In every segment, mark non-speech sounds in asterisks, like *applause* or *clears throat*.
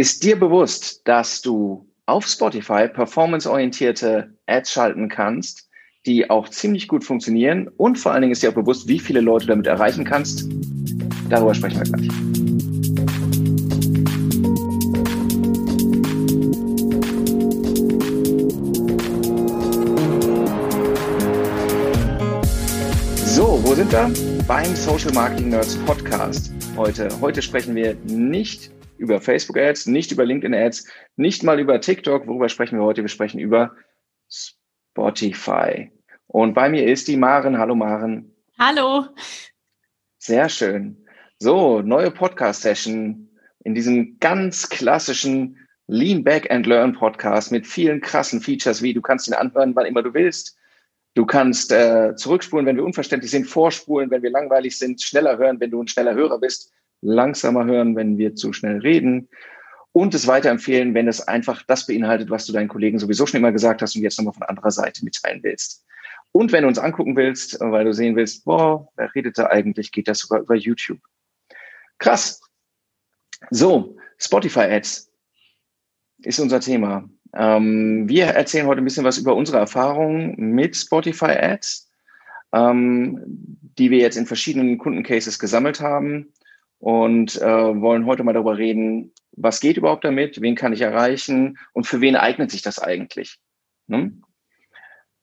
Ist dir bewusst, dass du auf Spotify performanceorientierte Ads schalten kannst, die auch ziemlich gut funktionieren und vor allen Dingen ist dir auch bewusst, wie viele Leute damit erreichen kannst? Darüber sprechen wir gleich. So, wo sind wir? Beim Social Marketing Nerds Podcast heute. Heute sprechen wir nicht über Facebook Ads, nicht über LinkedIn Ads, nicht mal über TikTok. Worüber sprechen wir heute? Wir sprechen über Spotify. Und bei mir ist die Maren. Hallo Maren. Hallo. Sehr schön. So, neue Podcast-Session in diesem ganz klassischen Lean Back and Learn Podcast mit vielen krassen Features, wie du kannst ihn anhören, wann immer du willst. Du kannst äh, zurückspulen, wenn wir unverständlich sind, vorspulen, wenn wir langweilig sind, schneller hören, wenn du ein schneller Hörer bist langsamer hören, wenn wir zu schnell reden und es weiterempfehlen, wenn es einfach das beinhaltet, was du deinen Kollegen sowieso schon immer gesagt hast und jetzt nochmal von anderer Seite mitteilen willst. Und wenn du uns angucken willst, weil du sehen willst, boah, wer redet da eigentlich, geht das sogar über YouTube. Krass. So, Spotify-Ads ist unser Thema. Ähm, wir erzählen heute ein bisschen was über unsere Erfahrungen mit Spotify-Ads, ähm, die wir jetzt in verschiedenen Kundencases gesammelt haben und äh, wollen heute mal darüber reden, was geht überhaupt damit, wen kann ich erreichen und für wen eignet sich das eigentlich. Ne?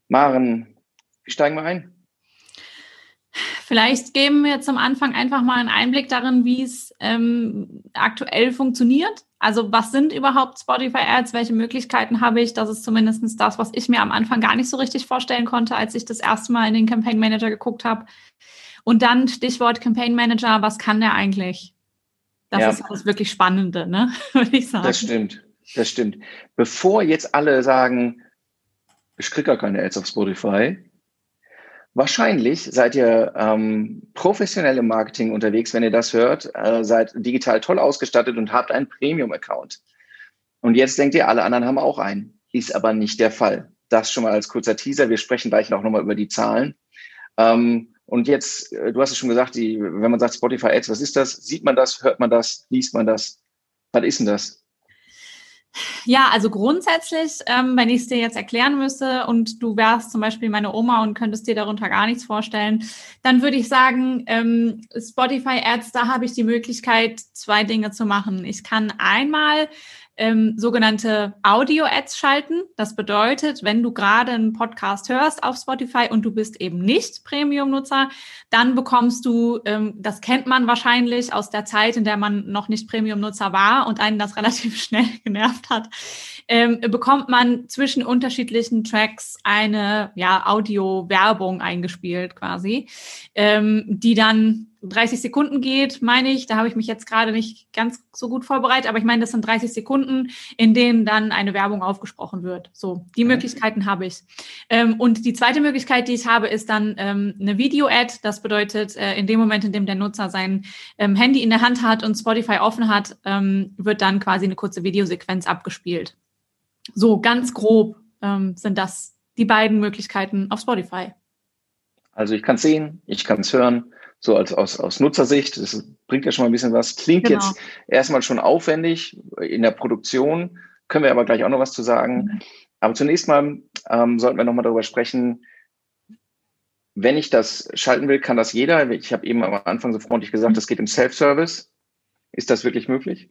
Maren, wie steigen wir ein? Vielleicht geben wir zum Anfang einfach mal einen Einblick darin, wie es ähm, aktuell funktioniert. Also was sind überhaupt Spotify Ads? Welche Möglichkeiten habe ich? Das ist zumindest das, was ich mir am Anfang gar nicht so richtig vorstellen konnte, als ich das erste Mal in den Campaign Manager geguckt habe. Und dann Stichwort Campaign Manager, was kann der eigentlich? Das ja. ist das wirklich Spannende, ne? *laughs* würde ich sagen. Das stimmt, das stimmt. Bevor jetzt alle sagen, ich kriege gar keine Ads auf Spotify, Wahrscheinlich seid ihr ähm, professionell im Marketing unterwegs, wenn ihr das hört, äh, seid digital toll ausgestattet und habt einen Premium-Account. Und jetzt denkt ihr, alle anderen haben auch einen. Ist aber nicht der Fall. Das schon mal als kurzer Teaser. Wir sprechen gleich noch nochmal über die Zahlen. Ähm, und jetzt, äh, du hast es schon gesagt, die, wenn man sagt Spotify Ads, was ist das? Sieht man das? Hört man das? Liest man das? Was ist denn das? Ja, also grundsätzlich, ähm, wenn ich es dir jetzt erklären müsste und du wärst zum Beispiel meine Oma und könntest dir darunter gar nichts vorstellen, dann würde ich sagen, ähm, Spotify Ads, da habe ich die Möglichkeit, zwei Dinge zu machen. Ich kann einmal ähm, sogenannte Audio-Ads schalten. Das bedeutet, wenn du gerade einen Podcast hörst auf Spotify und du bist eben nicht Premium-Nutzer, dann bekommst du, ähm, das kennt man wahrscheinlich aus der Zeit, in der man noch nicht Premium-Nutzer war und einen das *laughs* relativ schnell genervt hat, ähm, bekommt man zwischen unterschiedlichen Tracks eine ja, Audio-Werbung eingespielt quasi, ähm, die dann 30 Sekunden geht, meine ich. Da habe ich mich jetzt gerade nicht ganz so gut vorbereitet, aber ich meine, das sind 30 Sekunden, in denen dann eine Werbung aufgesprochen wird. So, die Möglichkeiten habe ich. Ähm, und die zweite Möglichkeit, die ich habe, ist dann ähm, eine Video-Ad. Das bedeutet, äh, in dem Moment, in dem der Nutzer sein ähm, Handy in der Hand hat und Spotify offen hat, ähm, wird dann quasi eine kurze Videosequenz abgespielt. So, ganz grob ähm, sind das die beiden Möglichkeiten auf Spotify. Also ich kann es sehen, ich kann es hören so als aus, aus Nutzersicht, das bringt ja schon mal ein bisschen was. Klingt genau. jetzt erstmal schon aufwendig in der Produktion, können wir aber gleich auch noch was zu sagen. Mhm. Aber zunächst mal ähm, sollten wir nochmal darüber sprechen, wenn ich das schalten will, kann das jeder. Ich habe eben am Anfang so freundlich gesagt, mhm. das geht im Self-Service. Ist das wirklich möglich?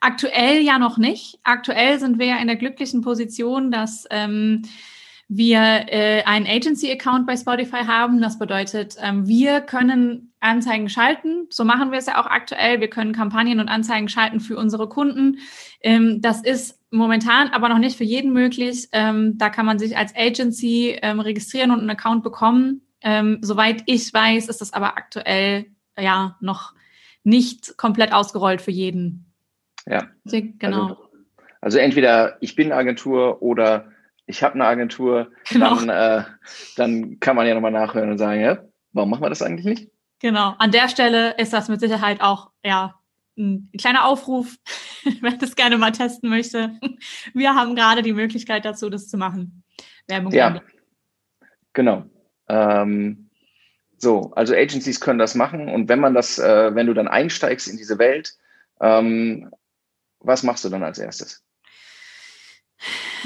Aktuell ja noch nicht. Aktuell sind wir ja in der glücklichen Position, dass ähm, wir äh, einen Agency-Account bei Spotify haben. Das bedeutet, ähm, wir können Anzeigen schalten. So machen wir es ja auch aktuell. Wir können Kampagnen und Anzeigen schalten für unsere Kunden. Ähm, das ist momentan aber noch nicht für jeden möglich. Ähm, da kann man sich als Agency ähm, registrieren und einen Account bekommen. Ähm, soweit ich weiß, ist das aber aktuell ja noch nicht komplett ausgerollt für jeden. Ja. Genau. Also, also entweder ich bin Agentur oder ich habe eine Agentur, genau. dann, äh, dann kann man ja nochmal nachhören und sagen, ja, warum machen wir das eigentlich nicht? Genau, an der Stelle ist das mit Sicherheit auch ja, ein kleiner Aufruf, *laughs* wer das gerne mal testen möchte. Wir haben gerade die Möglichkeit dazu, das zu machen. Werbung. Ja, genau. Ähm, so, also Agencies können das machen und wenn man das, äh, wenn du dann einsteigst in diese Welt, ähm, was machst du dann als erstes?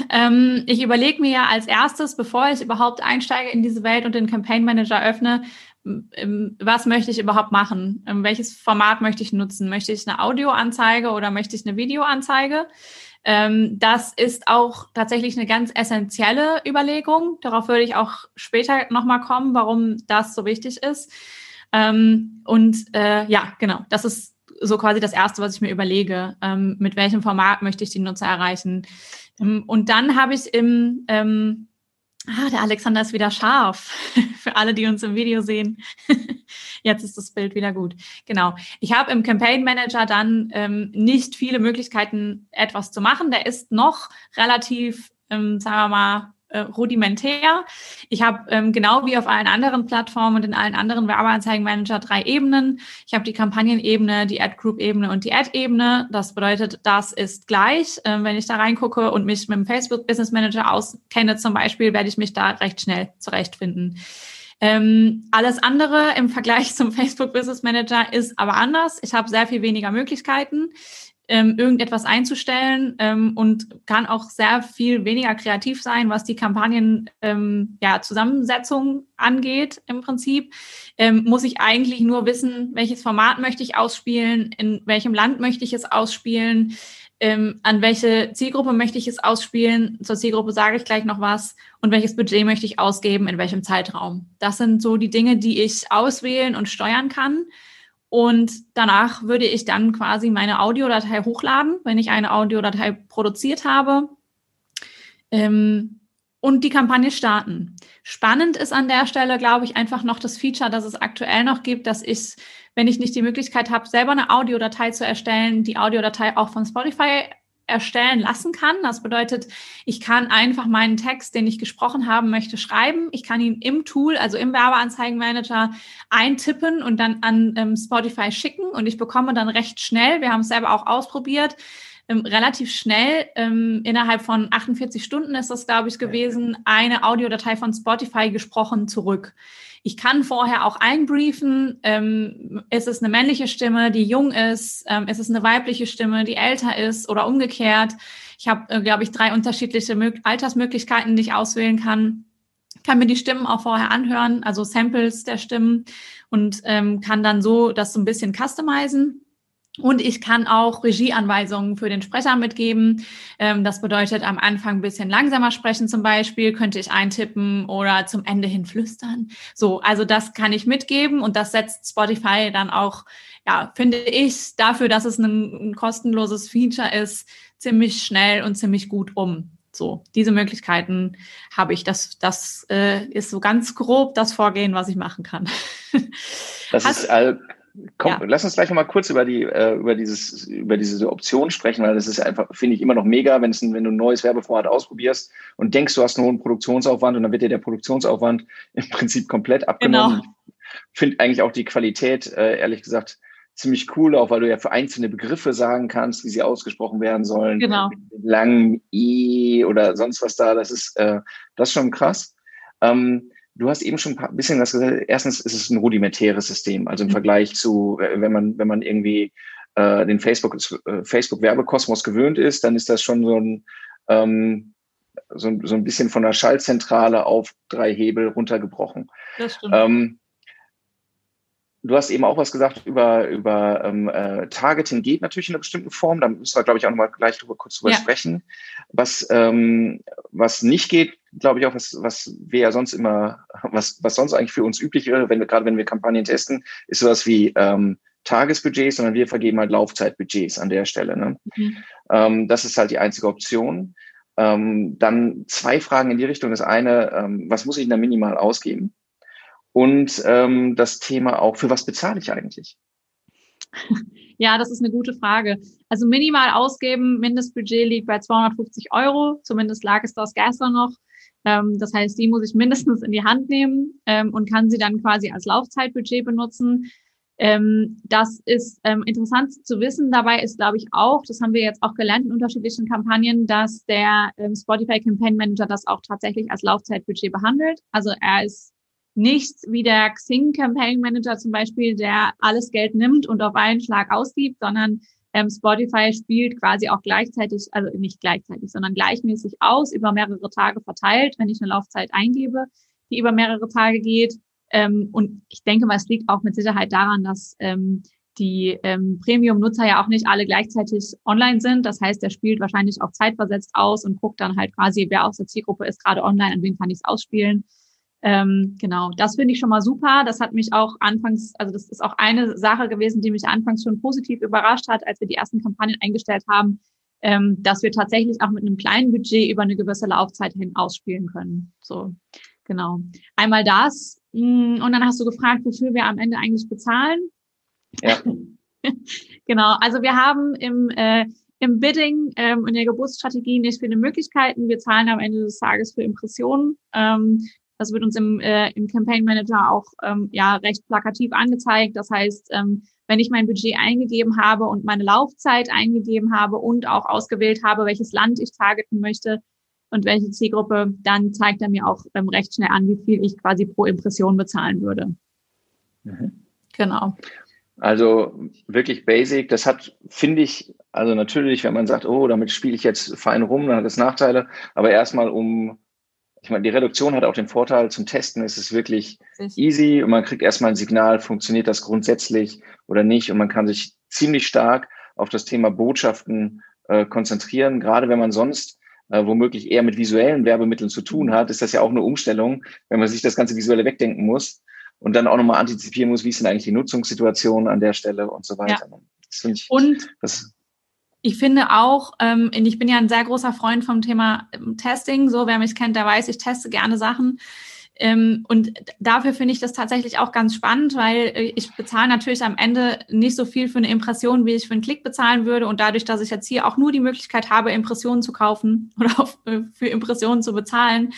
Ähm, ich überlege mir ja als erstes, bevor ich überhaupt einsteige in diese Welt und den Campaign Manager öffne, was möchte ich überhaupt machen? Welches Format möchte ich nutzen? Möchte ich eine Audioanzeige oder möchte ich eine Videoanzeige? Ähm, das ist auch tatsächlich eine ganz essentielle Überlegung. Darauf würde ich auch später nochmal kommen, warum das so wichtig ist. Ähm, und äh, ja, genau, das ist so quasi das Erste, was ich mir überlege. Ähm, mit welchem Format möchte ich die Nutzer erreichen? Und dann habe ich im Ah, der Alexander ist wieder scharf. *laughs* Für alle, die uns im Video sehen. *laughs* Jetzt ist das Bild wieder gut. Genau. Ich habe im Campaign Manager dann ähm, nicht viele Möglichkeiten, etwas zu machen. Der ist noch relativ, ähm, sagen wir mal, äh, rudimentär. Ich habe ähm, genau wie auf allen anderen Plattformen und in allen anderen Werbeanzeigenmanager drei Ebenen. Ich habe die Kampagnenebene, die Ad-Group-Ebene und die Ad-Ebene. Das bedeutet, das ist gleich. Ähm, wenn ich da reingucke und mich mit dem Facebook Business Manager auskenne zum Beispiel, werde ich mich da recht schnell zurechtfinden. Ähm, alles andere im Vergleich *laughs* zum Facebook Business Manager ist aber anders. Ich habe sehr viel weniger Möglichkeiten ähm, irgendetwas einzustellen ähm, und kann auch sehr viel weniger kreativ sein, was die Kampagnen ähm, ja, Zusammensetzung angeht im Prinzip. Ähm, muss ich eigentlich nur wissen, welches Format möchte ich ausspielen, in welchem Land möchte ich es ausspielen, ähm, an welche Zielgruppe möchte ich es ausspielen. Zur Zielgruppe sage ich gleich noch was und welches Budget möchte ich ausgeben, in welchem Zeitraum. Das sind so die Dinge, die ich auswählen und steuern kann. Und danach würde ich dann quasi meine Audiodatei hochladen, wenn ich eine Audiodatei produziert habe. Ähm, und die Kampagne starten. Spannend ist an der Stelle, glaube ich, einfach noch das Feature, das es aktuell noch gibt, dass ich, wenn ich nicht die Möglichkeit habe, selber eine Audiodatei zu erstellen, die Audiodatei auch von Spotify erstellen lassen kann. Das bedeutet, ich kann einfach meinen Text, den ich gesprochen haben möchte, schreiben. Ich kann ihn im Tool, also im Werbeanzeigenmanager, eintippen und dann an ähm, Spotify schicken und ich bekomme dann recht schnell, wir haben es selber auch ausprobiert, ähm, relativ schnell, ähm, innerhalb von 48 Stunden ist das, glaube ich, gewesen, eine Audiodatei von Spotify gesprochen zurück. Ich kann vorher auch einbriefen, ähm, ist es eine männliche Stimme, die jung ist, ähm, ist es eine weibliche Stimme, die älter ist oder umgekehrt. Ich habe, äh, glaube ich, drei unterschiedliche Mö Altersmöglichkeiten, die ich auswählen kann. Kann mir die Stimmen auch vorher anhören, also Samples der Stimmen und ähm, kann dann so das so ein bisschen customizen. Und ich kann auch Regieanweisungen für den Sprecher mitgeben. Ähm, das bedeutet, am Anfang ein bisschen langsamer sprechen zum Beispiel, könnte ich eintippen oder zum Ende hin flüstern. So, also das kann ich mitgeben und das setzt Spotify dann auch, ja, finde ich, dafür, dass es ein, ein kostenloses Feature ist, ziemlich schnell und ziemlich gut um. So, diese Möglichkeiten habe ich. Das, das äh, ist so ganz grob das Vorgehen, was ich machen kann. Das Hast, ist all, Komm, ja. lass uns gleich noch mal kurz über die äh, über dieses über diese Option sprechen, weil das ist einfach finde ich immer noch mega, wenn es wenn du ein neues Werbeformat ausprobierst und denkst, du hast einen hohen Produktionsaufwand und dann wird dir der Produktionsaufwand *laughs* im Prinzip komplett abgenommen. Genau. Finde eigentlich auch die Qualität äh, ehrlich gesagt ziemlich cool, auch weil du ja für einzelne Begriffe sagen kannst, wie sie ausgesprochen werden sollen. Genau. Lang i oder sonst was da. Das ist äh, das ist schon krass. Ähm, Du hast eben schon ein bisschen was gesagt. Erstens ist es ein rudimentäres System. Also im mhm. Vergleich zu, äh, wenn man, wenn man irgendwie äh, den Facebook, äh, Facebook Werbekosmos gewöhnt ist, dann ist das schon so ein, ähm, so, so ein bisschen von der Schaltzentrale auf drei Hebel runtergebrochen. Das stimmt. Ähm, Du hast eben auch was gesagt über, über ähm, äh, Targeting geht natürlich in einer bestimmten Form. Da müssen wir, glaube ich, auch nochmal gleich drüber, kurz drüber ja. sprechen. Was, ähm, was nicht geht, glaube ich auch, was, was wir ja sonst immer, was, was sonst eigentlich für uns üblich wäre, wenn wir gerade wenn wir Kampagnen testen, ist sowas wie ähm, Tagesbudgets, sondern wir vergeben halt Laufzeitbudgets an der Stelle. Ne? Mhm. Ähm, das ist halt die einzige Option. Ähm, dann zwei Fragen in die Richtung. Das eine, ähm, was muss ich denn da minimal ausgeben? Und ähm, das Thema auch, für was bezahle ich eigentlich? *laughs* Ja, das ist eine gute Frage. Also minimal ausgeben, Mindestbudget liegt bei 250 Euro. Zumindest lag es das gestern noch. Ähm, das heißt, die muss ich mindestens in die Hand nehmen ähm, und kann sie dann quasi als Laufzeitbudget benutzen. Ähm, das ist ähm, interessant zu wissen. Dabei ist, glaube ich, auch, das haben wir jetzt auch gelernt in unterschiedlichen Kampagnen, dass der ähm, Spotify Campaign Manager das auch tatsächlich als Laufzeitbudget behandelt. Also er ist nicht wie der Xing Campaign Manager zum Beispiel, der alles Geld nimmt und auf einen Schlag ausgibt, sondern ähm, Spotify spielt quasi auch gleichzeitig, also nicht gleichzeitig, sondern gleichmäßig aus, über mehrere Tage verteilt, wenn ich eine Laufzeit eingebe, die über mehrere Tage geht. Ähm, und ich denke mal, es liegt auch mit Sicherheit daran, dass ähm, die ähm, Premium-Nutzer ja auch nicht alle gleichzeitig online sind. Das heißt, der spielt wahrscheinlich auch zeitversetzt aus und guckt dann halt quasi, wer aus der Zielgruppe ist gerade online, an wen kann ich es ausspielen. Ähm, genau, das finde ich schon mal super. Das hat mich auch anfangs, also das ist auch eine Sache gewesen, die mich anfangs schon positiv überrascht hat, als wir die ersten Kampagnen eingestellt haben, ähm, dass wir tatsächlich auch mit einem kleinen Budget über eine gewisse Laufzeit hin ausspielen können. So, genau. Einmal das. Mm, und dann hast du gefragt, wofür wir am Ende eigentlich bezahlen. Ja. *laughs* genau. Also wir haben im, äh, im Bidding ähm, in der Geburtsstrategie nicht viele Möglichkeiten. Wir zahlen am Ende des Tages für Impressionen. Ähm, das wird uns im, äh, im Campaign Manager auch ähm, ja recht plakativ angezeigt. Das heißt, ähm, wenn ich mein Budget eingegeben habe und meine Laufzeit eingegeben habe und auch ausgewählt habe, welches Land ich targeten möchte und welche Zielgruppe, dann zeigt er mir auch ähm, recht schnell an, wie viel ich quasi pro Impression bezahlen würde. Mhm. Genau. Also wirklich basic. Das hat, finde ich, also natürlich, wenn man sagt, oh, damit spiele ich jetzt fein rum, dann hat es Nachteile. Aber erstmal, um ich meine, die Reduktion hat auch den Vorteil, zum Testen ist es wirklich easy und man kriegt erstmal ein Signal, funktioniert das grundsätzlich oder nicht und man kann sich ziemlich stark auf das Thema Botschaften äh, konzentrieren. Gerade wenn man sonst äh, womöglich eher mit visuellen Werbemitteln zu tun hat, ist das ja auch eine Umstellung, wenn man sich das ganze Visuelle wegdenken muss und dann auch nochmal antizipieren muss, wie ist denn eigentlich die Nutzungssituation an der Stelle und so weiter. Ja. Das finde ich, und das ich finde auch, ähm, ich bin ja ein sehr großer Freund vom Thema ähm, Testing. So, wer mich kennt, der weiß, ich teste gerne Sachen. Ähm, und dafür finde ich das tatsächlich auch ganz spannend, weil äh, ich bezahle natürlich am Ende nicht so viel für eine Impression, wie ich für einen Klick bezahlen würde. Und dadurch, dass ich jetzt hier auch nur die Möglichkeit habe, Impressionen zu kaufen *laughs* oder äh, für Impressionen zu bezahlen,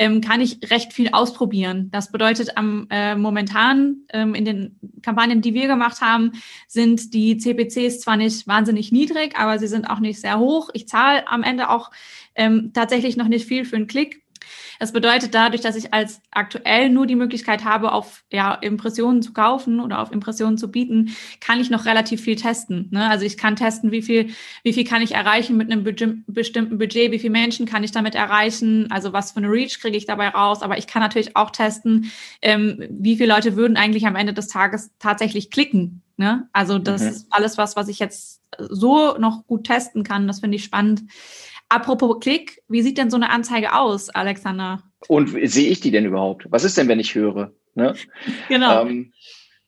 ähm, kann ich recht viel ausprobieren. Das bedeutet, am äh, momentan ähm, in den Kampagnen, die wir gemacht haben, sind die CPCs zwar nicht wahnsinnig niedrig, aber sie sind auch nicht sehr hoch. Ich zahle am Ende auch ähm, tatsächlich noch nicht viel für einen Klick. Das bedeutet dadurch, dass ich als aktuell nur die Möglichkeit habe, auf ja, Impressionen zu kaufen oder auf Impressionen zu bieten, kann ich noch relativ viel testen. Ne? Also ich kann testen, wie viel, wie viel kann ich erreichen mit einem bestimmten Budget, wie viele Menschen kann ich damit erreichen, also was für eine Reach kriege ich dabei raus. Aber ich kann natürlich auch testen, ähm, wie viele Leute würden eigentlich am Ende des Tages tatsächlich klicken. Ne? Also das mhm. ist alles was, was ich jetzt so noch gut testen kann. Das finde ich spannend. Apropos Klick, wie sieht denn so eine Anzeige aus, Alexander? Und sehe ich die denn überhaupt? Was ist denn, wenn ich höre? Ne? *laughs* Genau. Ähm,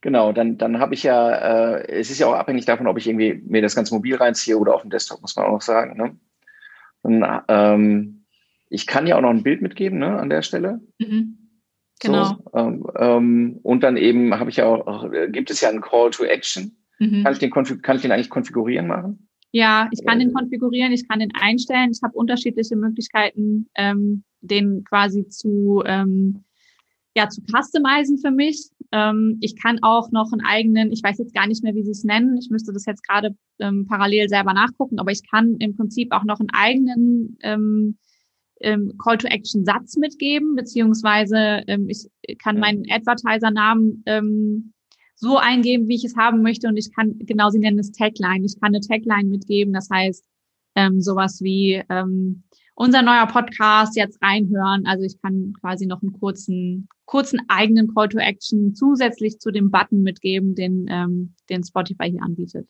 genau, dann, dann habe ich ja, äh, es ist ja auch abhängig davon, ob ich irgendwie mir das ganze mobil reinziehe oder auf dem Desktop, muss man auch noch sagen. Ne? Und, ähm, ich kann ja auch noch ein Bild mitgeben ne, an der Stelle. Mhm. Genau. So, ähm, ähm, und dann eben habe ich ja auch, gibt es ja einen Call to Action. Mhm. Kann, ich den kann ich den eigentlich konfigurieren machen? Ja, ich kann den konfigurieren, ich kann den einstellen. Ich habe unterschiedliche Möglichkeiten, ähm, den quasi zu, ähm, ja, zu customizen für mich. Ähm, ich kann auch noch einen eigenen, ich weiß jetzt gar nicht mehr, wie sie es nennen. Ich müsste das jetzt gerade ähm, parallel selber nachgucken, aber ich kann im Prinzip auch noch einen eigenen ähm, ähm, Call-to-Action-Satz mitgeben, beziehungsweise ähm, ich kann meinen Advertiser-Namen ähm, so eingeben, wie ich es haben möchte. Und ich kann, genau, sie nennen es Tagline. Ich kann eine Tagline mitgeben. Das heißt, ähm, sowas wie ähm, unser neuer Podcast jetzt reinhören. Also ich kann quasi noch einen kurzen, kurzen eigenen Call to Action zusätzlich zu dem Button mitgeben, den, ähm, den Spotify hier anbietet.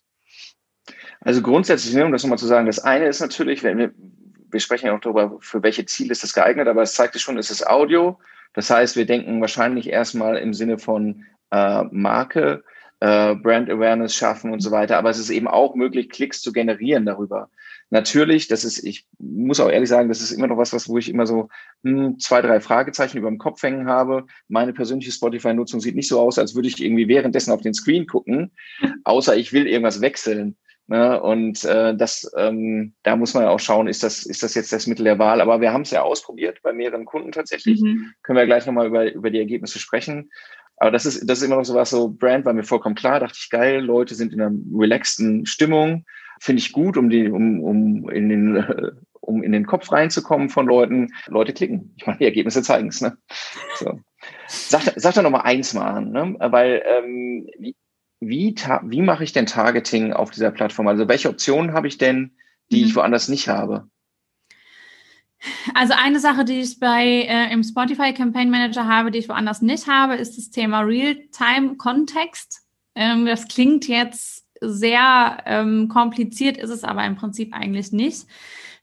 Also grundsätzlich, um das nochmal zu sagen, das eine ist natürlich, wenn wir, wir sprechen ja auch darüber, für welche Ziele ist das geeignet, aber es zeigt sich schon, es ist Audio. Das heißt, wir denken wahrscheinlich erstmal im Sinne von äh, Marke, äh, Brand Awareness schaffen und so weiter. Aber es ist eben auch möglich, Klicks zu generieren darüber. Natürlich, das ist, ich muss auch ehrlich sagen, das ist immer noch was, was wo ich immer so hm, zwei, drei Fragezeichen über dem Kopf hängen habe. Meine persönliche Spotify-Nutzung sieht nicht so aus, als würde ich irgendwie währenddessen auf den Screen gucken, *laughs* außer ich will irgendwas wechseln. Ne? Und äh, das, ähm, da muss man ja auch schauen, ist das, ist das jetzt das Mittel der Wahl? Aber wir haben es ja ausprobiert bei mehreren Kunden tatsächlich. Mhm. Können wir gleich nochmal über, über die Ergebnisse sprechen. Aber das ist, das ist immer noch so was, so Brand war mir vollkommen klar, dachte ich geil, Leute sind in einer relaxten Stimmung, finde ich gut, um die, um, um in den, äh, um in den Kopf reinzukommen von Leuten. Leute klicken. Ich meine, die Ergebnisse zeigen es, ne? So. Sag, sag da noch mal eins mal an, ne? Weil ähm, wie, wie mache ich denn Targeting auf dieser Plattform? Also welche Optionen habe ich denn, die mhm. ich woanders nicht habe? Also eine Sache, die ich bei äh, im Spotify Campaign Manager habe, die ich woanders nicht habe, ist das Thema Real-Time-Kontext. Ähm, das klingt jetzt sehr ähm, kompliziert, ist es aber im Prinzip eigentlich nicht.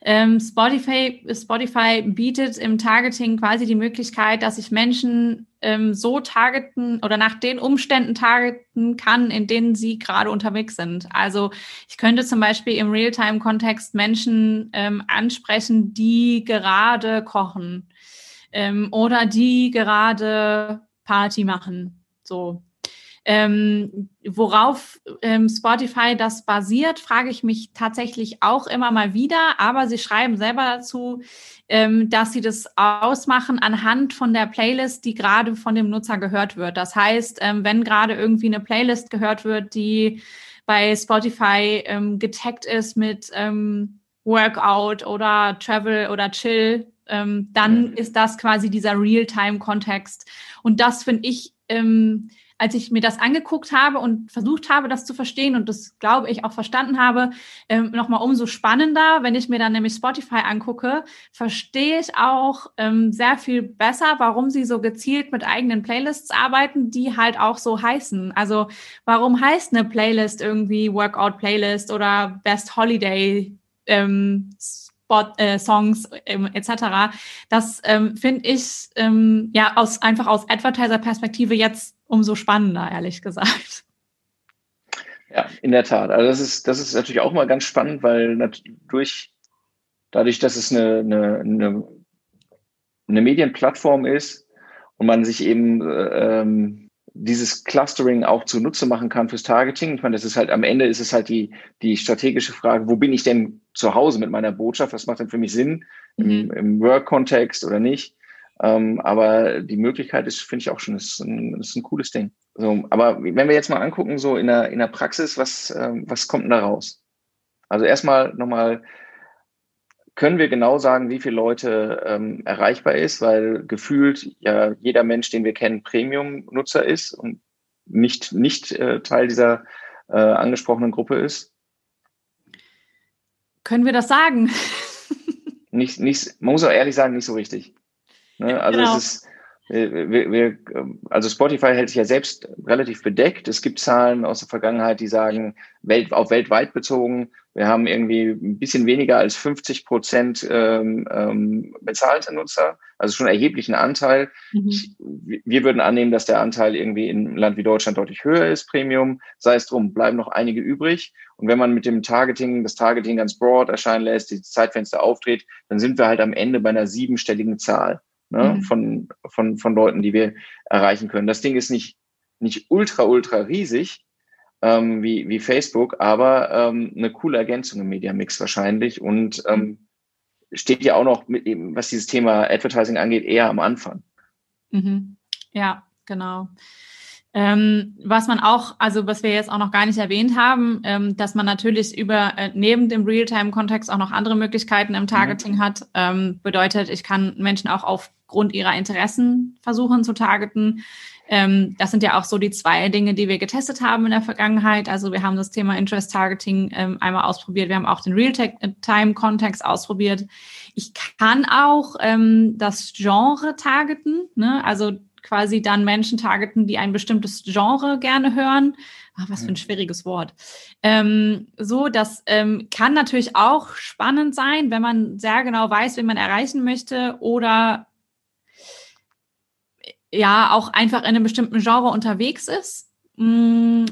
Ähm, Spotify, Spotify bietet im Targeting quasi die Möglichkeit, dass ich Menschen ähm, so targeten oder nach den Umständen targeten kann, in denen sie gerade unterwegs sind. Also ich könnte zum Beispiel im Realtime-Kontext Menschen ähm, ansprechen, die gerade kochen ähm, oder die gerade Party machen. So. Ähm, worauf ähm, Spotify das basiert, frage ich mich tatsächlich auch immer mal wieder. Aber sie schreiben selber dazu, ähm, dass sie das ausmachen anhand von der Playlist, die gerade von dem Nutzer gehört wird. Das heißt, ähm, wenn gerade irgendwie eine Playlist gehört wird, die bei Spotify ähm, getaggt ist mit ähm, Workout oder Travel oder Chill, dann ist das quasi dieser Real-Time-Kontext. Und das finde ich als ich mir das angeguckt habe und versucht habe, das zu verstehen und das, glaube ich, auch verstanden habe, ähm, nochmal umso spannender. Wenn ich mir dann nämlich Spotify angucke, verstehe ich auch ähm, sehr viel besser, warum sie so gezielt mit eigenen Playlists arbeiten, die halt auch so heißen. Also warum heißt eine Playlist irgendwie Workout Playlist oder Best Holiday ähm, Spot, äh, Songs ähm, etc. Das ähm, finde ich ähm, ja aus einfach aus Advertiser-Perspektive jetzt umso spannender, ehrlich gesagt. Ja, in der Tat. Also das ist, das ist natürlich auch mal ganz spannend, weil durch, dadurch, dass es eine, eine, eine, eine Medienplattform ist und man sich eben ähm, dieses Clustering auch zunutze machen kann fürs Targeting. Ich meine, das ist halt am Ende ist es halt die, die strategische Frage, wo bin ich denn zu Hause mit meiner Botschaft? Was macht denn für mich Sinn mhm. im, im Work-Kontext oder nicht? Ähm, aber die Möglichkeit ist, finde ich auch schon, ist ein, ist ein cooles Ding. So, aber wenn wir jetzt mal angucken, so in der, in der Praxis, was, ähm, was kommt denn da raus? Also erstmal nochmal, können wir genau sagen, wie viele Leute ähm, erreichbar ist, weil gefühlt ja jeder Mensch, den wir kennen, Premium-Nutzer ist und nicht, nicht äh, Teil dieser äh, angesprochenen Gruppe ist? Können wir das sagen? nicht, nicht, man muss auch ehrlich sagen, nicht so richtig. Ne? Also genau. es ist, wir, wir, also Spotify hält sich ja selbst relativ bedeckt. Es gibt Zahlen aus der Vergangenheit, die sagen, welt, auf weltweit bezogen, wir haben irgendwie ein bisschen weniger als 50 Prozent ähm, ähm, bezahlte Nutzer, also schon erheblichen Anteil. Mhm. Ich, wir würden annehmen, dass der Anteil irgendwie in einem Land wie Deutschland deutlich höher ist, Premium. Sei es drum, bleiben noch einige übrig. Und wenn man mit dem Targeting, das Targeting ganz broad erscheinen lässt, die Zeitfenster aufdreht, dann sind wir halt am Ende bei einer siebenstelligen Zahl ne, mhm. von, von, von Leuten, die wir erreichen können. Das Ding ist nicht, nicht ultra, ultra riesig ähm, wie, wie Facebook, aber ähm, eine coole Ergänzung im Media Mix wahrscheinlich und ähm, steht ja auch noch, mit, was dieses Thema Advertising angeht, eher am Anfang. Mhm. Ja, genau. Ähm, was man auch, also was wir jetzt auch noch gar nicht erwähnt haben, ähm, dass man natürlich über äh, neben dem Realtime-Kontext auch noch andere Möglichkeiten im Targeting mhm. hat. Ähm, bedeutet, ich kann Menschen auch aufgrund ihrer Interessen versuchen zu targeten. Ähm, das sind ja auch so die zwei Dinge, die wir getestet haben in der Vergangenheit. Also wir haben das Thema Interest Targeting ähm, einmal ausprobiert. Wir haben auch den Real-Time-Kontext ausprobiert. Ich kann auch ähm, das Genre targeten, ne? also quasi dann Menschen targeten, die ein bestimmtes Genre gerne hören. Ach, was für ein schwieriges Wort. Ähm, so, das ähm, kann natürlich auch spannend sein, wenn man sehr genau weiß, wen man erreichen möchte oder ja auch einfach in einem bestimmten Genre unterwegs ist. Mm,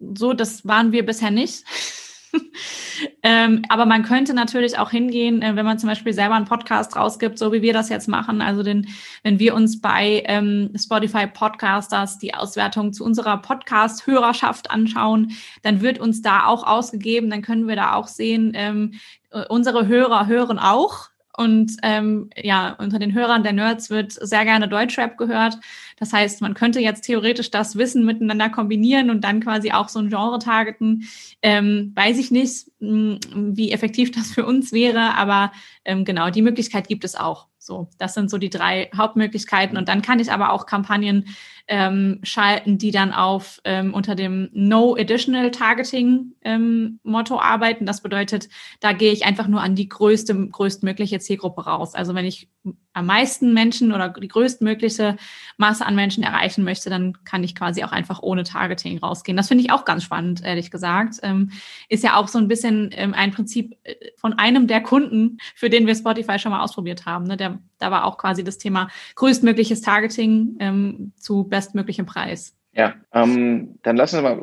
so, das waren wir bisher nicht. *laughs* *laughs* ähm, aber man könnte natürlich auch hingehen, äh, wenn man zum Beispiel selber einen Podcast rausgibt, so wie wir das jetzt machen. Also den, wenn wir uns bei ähm, Spotify Podcasters die Auswertung zu unserer Podcast-Hörerschaft anschauen, dann wird uns da auch ausgegeben, dann können wir da auch sehen, ähm, äh, unsere Hörer hören auch und ähm, ja, unter den Hörern der Nerds wird sehr gerne Deutschrap gehört. Das heißt, man könnte jetzt theoretisch das Wissen miteinander kombinieren und dann quasi auch so ein Genre targeten. Ähm, weiß ich nicht, mh, hm, wie effektiv *laughs* das für uns wäre, aber ähm, genau, die Möglichkeit gibt es auch. So, das sind so die drei Hauptmöglichkeiten. Und dann kann ich aber auch Kampagnen ähm, schalten, die dann auf ähm, unter dem No Additional Targeting ähm, Motto arbeiten. Das bedeutet, da gehe ich einfach nur an die größte, größtmögliche Zielgruppe raus. Also wenn ich am meisten Menschen oder die größtmögliche Masse an Menschen erreichen möchte, dann kann ich quasi auch einfach ohne Targeting rausgehen. Das finde ich auch ganz spannend, ehrlich gesagt. Ähm, ist ja auch so ein bisschen ähm, ein Prinzip äh, von einem der Kunden, für den wir Spotify schon mal ausprobiert haben. Ne? Der, da war auch quasi das Thema größtmögliches Targeting ähm, zu bestmöglichem Preis. Ja, ähm, dann lassen wir mal,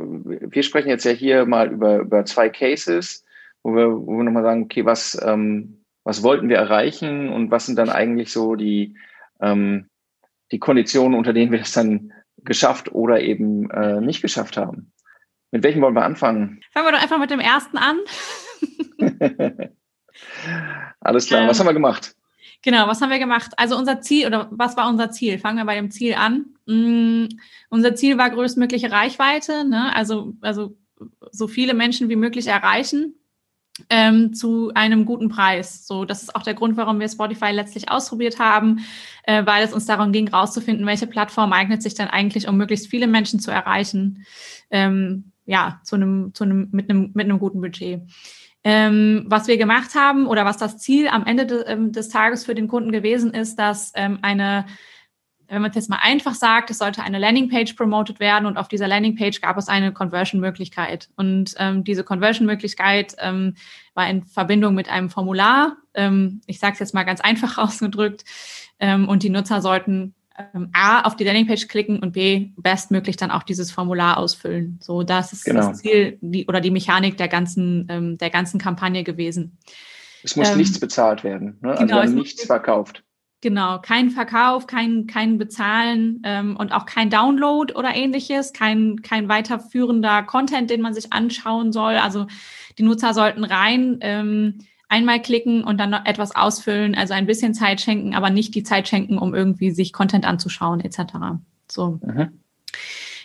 wir sprechen jetzt ja hier mal über, über zwei Cases, wo wir, wo wir nochmal sagen, okay, was, ähm, was wollten wir erreichen und was sind dann eigentlich so die, ähm, die Konditionen, unter denen wir das dann geschafft oder eben äh, nicht geschafft haben. Mit welchem wollen wir anfangen? Fangen wir doch einfach mit dem ersten an. *laughs* Alles klar, was ähm, haben wir gemacht? Genau, was haben wir gemacht? Also unser Ziel oder was war unser Ziel? Fangen wir bei dem Ziel an. Mm, unser Ziel war größtmögliche Reichweite, ne? also, also so viele Menschen wie möglich erreichen ähm, zu einem guten Preis. So, das ist auch der Grund, warum wir Spotify letztlich ausprobiert haben, äh, weil es uns darum ging, rauszufinden, welche Plattform eignet sich dann eigentlich, um möglichst viele Menschen zu erreichen. Ähm, ja, zu einem, zu einem, mit einem, mit einem guten Budget. Ähm, was wir gemacht haben oder was das Ziel am Ende de, ähm, des Tages für den Kunden gewesen ist, dass ähm, eine wenn man es jetzt mal einfach sagt, es sollte eine Landingpage promoted werden und auf dieser Landingpage gab es eine Conversion-Möglichkeit. Und ähm, diese Conversion-Möglichkeit ähm, war in Verbindung mit einem Formular. Ähm, ich sage es jetzt mal ganz einfach *laughs* ausgedrückt. Ähm, und die Nutzer sollten ähm, A, auf die Landingpage klicken und B, bestmöglich dann auch dieses Formular ausfüllen. So, das ist genau. das Ziel die, oder die Mechanik der ganzen, ähm, der ganzen Kampagne gewesen. Es muss nichts bezahlt werden, ne? also genau, nichts verkauft. Genau, kein Verkauf, kein, kein Bezahlen ähm, und auch kein Download oder ähnliches, kein, kein weiterführender Content, den man sich anschauen soll. Also die Nutzer sollten rein, ähm, einmal klicken und dann noch etwas ausfüllen, also ein bisschen Zeit schenken, aber nicht die Zeit schenken, um irgendwie sich Content anzuschauen etc. So. Mhm.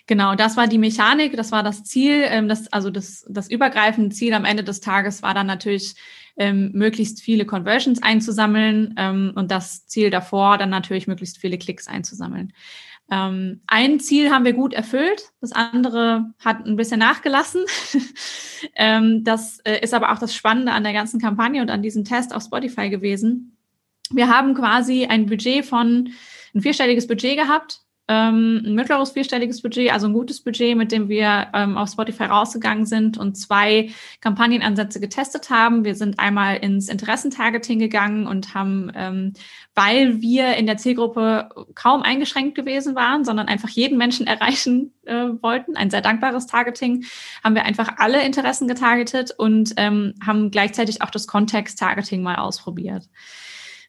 Genau, das war die Mechanik, das war das Ziel. Ähm, das, also das, das übergreifende Ziel am Ende des Tages war dann natürlich ähm, möglichst viele Conversions einzusammeln ähm, und das Ziel davor dann natürlich möglichst viele Klicks einzusammeln. Ähm, ein Ziel haben wir gut erfüllt, das andere hat ein bisschen nachgelassen. *laughs* ähm, das äh, ist aber auch das Spannende an der ganzen Kampagne und an diesem Test auf Spotify gewesen. Wir haben quasi ein Budget von, ein vierstelliges Budget gehabt ähm, ein mittleres vierstelliges Budget, also ein gutes Budget, mit dem wir ähm, auf Spotify rausgegangen sind und zwei Kampagnenansätze getestet haben. Wir sind einmal ins Interessentargeting gegangen und haben, ähm, weil wir in der Zielgruppe kaum eingeschränkt gewesen waren, sondern einfach jeden Menschen *laughs* erreichen äh, wollten, ein sehr dankbares Targeting, haben wir einfach alle Interessen getargetet und ähm, haben gleichzeitig auch das Kontext-Targeting mal ausprobiert.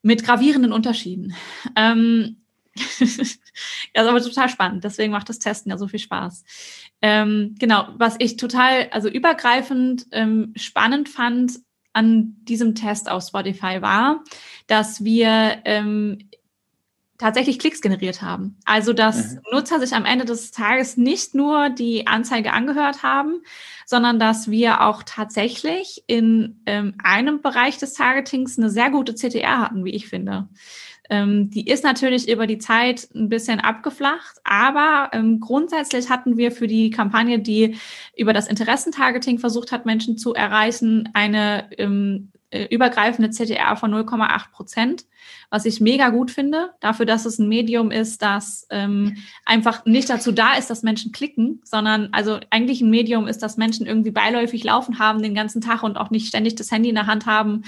Mit gravierenden Unterschieden. Ähm, *laughs* das ist aber total spannend. Deswegen macht das Testen ja so viel Spaß. Ähm, genau, was ich total, also übergreifend ähm, spannend fand an diesem Test auf Spotify war, dass wir ähm, tatsächlich Klicks generiert haben. Also, dass mhm. Nutzer sich am Ende des Tages nicht nur die Anzeige angehört haben, sondern dass wir auch tatsächlich in ähm, einem Bereich des Targetings eine sehr gute CTR hatten, wie ich finde. Ähm, die ist natürlich über die Zeit ein bisschen abgeflacht, aber ähm, grundsätzlich hatten wir für die Kampagne, die über das Interessentargeting versucht hat, Menschen zu erreichen, eine ähm, äh, übergreifende CTR von 0,8 Prozent, was ich mega gut finde, dafür, dass es ein Medium ist, das ähm, einfach nicht dazu da ist, dass Menschen klicken, sondern also eigentlich ein Medium ist, dass Menschen irgendwie beiläufig laufen haben den ganzen Tag und auch nicht ständig das Handy in der Hand haben.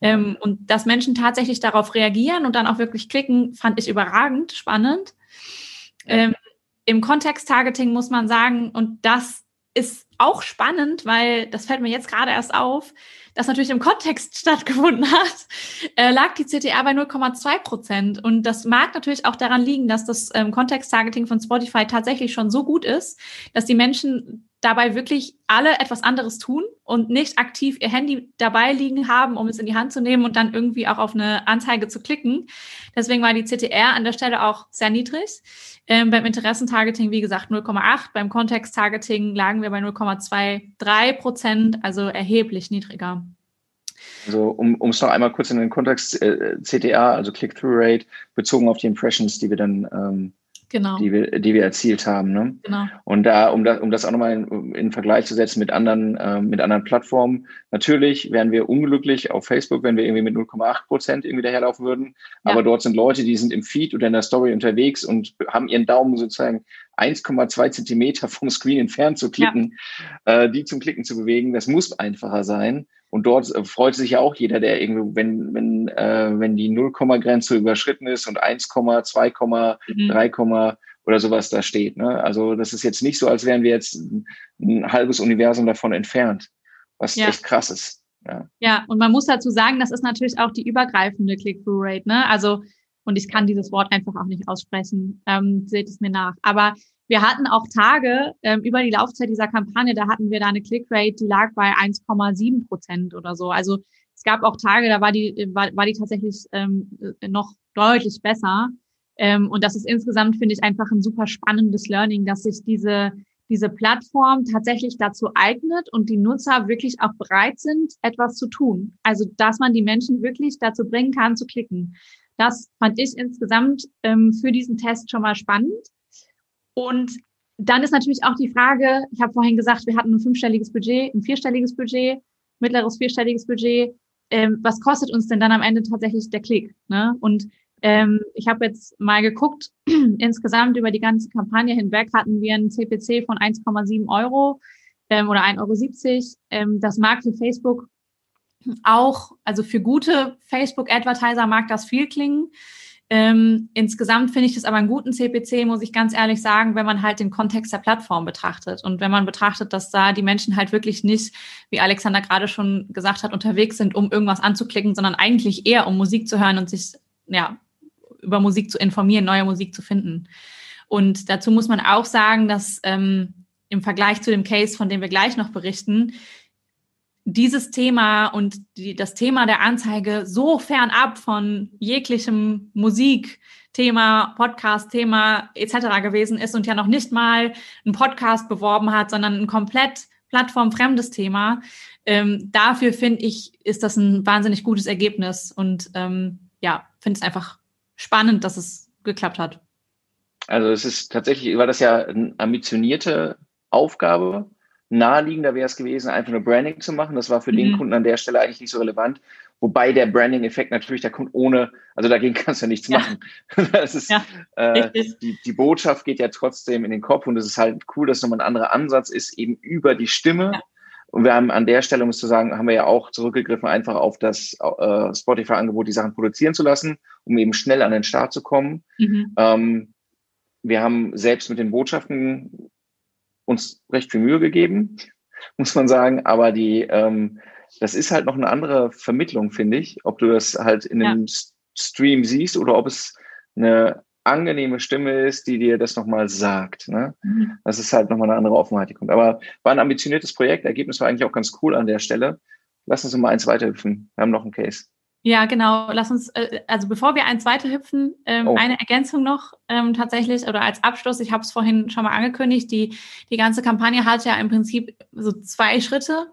Ähm, und dass Menschen tatsächlich darauf reagieren und dann auch wirklich klicken, fand ich überragend spannend. Ähm, Im Kontext-Targeting muss man sagen, und das ist auch spannend, weil das fällt mir jetzt gerade erst auf, das natürlich im Kontext *laughs* stattgefunden hat, äh, lag die CTR bei 0,2 Prozent. Und das mag natürlich auch daran liegen, dass das ähm, Kontext-Targeting von Spotify tatsächlich schon so gut ist, dass die Menschen dabei wirklich alle etwas anderes tun und nicht aktiv ihr Handy dabei liegen haben, um es in die Hand zu nehmen und dann irgendwie auch auf eine Anzeige zu klicken. Deswegen war die CTR an der Stelle auch sehr niedrig. Ähm, beim Interessentargeting, wie gesagt, 0,8. Beim Kontexttargeting lagen wir bei 0,23 Prozent, also erheblich niedriger. Also um es noch einmal kurz in den Kontext äh, CTA, also Click-Through-Rate, bezogen auf die Impressions, die wir dann ähm, genau. die, wir, die wir erzielt haben. Ne? Genau. Und da, um das, um das auch nochmal in, in Vergleich zu setzen mit anderen, äh, mit anderen Plattformen, natürlich wären wir unglücklich auf Facebook, wenn wir irgendwie mit 0,8 Prozent irgendwie daherlaufen würden. Ja. Aber dort sind Leute, die sind im Feed oder in der Story unterwegs und haben ihren Daumen sozusagen 1,2 Zentimeter vom Screen entfernt zu klicken, ja. äh, die zum Klicken zu bewegen. Das muss einfacher sein. Und dort äh, freut sich ja auch jeder, der irgendwie, wenn, wenn, äh, wenn die 0-Komma-Grenze überschritten ist und 1, 2, mhm. 3, oder sowas da steht. Ne? Also das ist jetzt nicht so, als wären wir jetzt ein, ein halbes Universum davon entfernt, was ja. echt krass ist. Ja. ja, und man muss dazu sagen, das ist natürlich auch die übergreifende Click-Through-Rate. Ne? Also und ich kann dieses Wort einfach auch nicht aussprechen. Ähm, seht es mir nach. Aber wir hatten auch Tage ähm, über die Laufzeit dieser Kampagne, da hatten wir da eine Clickrate, die lag bei 1,7 Prozent oder so. Also es gab auch Tage, da war die, war, war die tatsächlich ähm, noch deutlich besser. Ähm, und das ist insgesamt, finde ich, einfach ein super spannendes Learning, dass sich diese, diese Plattform tatsächlich dazu eignet und die Nutzer wirklich auch bereit sind, etwas zu tun. Also, dass man die Menschen wirklich dazu bringen kann, zu klicken. Das fand ich insgesamt ähm, für diesen Test schon mal spannend. Und dann ist natürlich auch die Frage, ich habe vorhin gesagt, wir hatten ein fünfstelliges Budget, ein vierstelliges Budget, mittleres vierstelliges Budget. Ähm, was kostet uns denn dann am Ende tatsächlich der Klick? Ne? Und ähm, ich habe jetzt mal geguckt, *clears throat* insgesamt über die ganze Kampagne hinweg hatten wir einen CPC von 1,7 Euro ähm, oder 1,70 Euro. Ähm, das mag für Facebook auch, also für gute Facebook-Advertiser mag das viel klingen. Ähm, insgesamt finde ich das aber einen guten CPC, muss ich ganz ehrlich sagen, wenn man halt den Kontext der Plattform betrachtet und wenn man betrachtet, dass da die Menschen halt wirklich nicht, wie Alexander gerade schon gesagt hat, unterwegs sind, um irgendwas anzuklicken, sondern eigentlich eher um Musik zu hören und sich ja über Musik zu informieren, neue Musik zu finden. Und dazu muss man auch sagen, dass ähm, im Vergleich zu dem Case, von dem wir gleich noch berichten, dieses Thema und die, das Thema der Anzeige so fernab von jeglichem Musikthema, Podcast-Thema etc. gewesen ist und ja noch nicht mal einen Podcast beworben hat, sondern ein komplett plattformfremdes Thema. Ähm, dafür finde ich, ist das ein wahnsinnig gutes Ergebnis und ähm, ja, finde es einfach spannend, dass es geklappt hat. Also es ist tatsächlich, war das ja eine ambitionierte Aufgabe, naheliegender wäre es gewesen, einfach nur Branding zu machen. Das war für mhm. den Kunden an der Stelle eigentlich nicht so relevant. Wobei der Branding-Effekt natürlich, der kommt ohne, also dagegen kannst du ja nichts ja. machen. *laughs* Das ist, ja, äh, die, die Botschaft geht ja trotzdem in den Kopf und es ist halt cool, dass nochmal ein anderer Ansatz ist, eben über die Stimme. Ja. Und wir haben an der Stelle, um es zu sagen, haben wir ja auch zurückgegriffen, einfach auf das äh, Spotify-Angebot, die Sachen produzieren zu lassen, um eben schnell an den Start zu kommen. Mhm. Ähm, wir haben selbst mit den Botschaften uns recht viel Mühe gegeben, *laughs* muss man sagen. Aber die, ähm, das ist halt noch eine andere Vermittlung, finde ich. Ob du das halt in einem ja. Stream siehst oder ob es eine angenehme Stimme ist, die dir das nochmal sagt. Ne? Mhm. Das ist halt nochmal eine andere Offenheit, die kommt. Aber war ein ambitioniertes Projekt. Ergebnis war eigentlich auch ganz cool an der Stelle. Lass uns mal eins weiterhüpfen. Wir haben noch einen Case. Ja, genau. Lass uns, äh, also bevor wir eins weiter hüpfen, ähm, oh. eine Ergänzung noch ähm, tatsächlich oder als Abschluss. Ich habe es vorhin schon mal angekündigt. Die, die ganze Kampagne hat ja im Prinzip so zwei Schritte.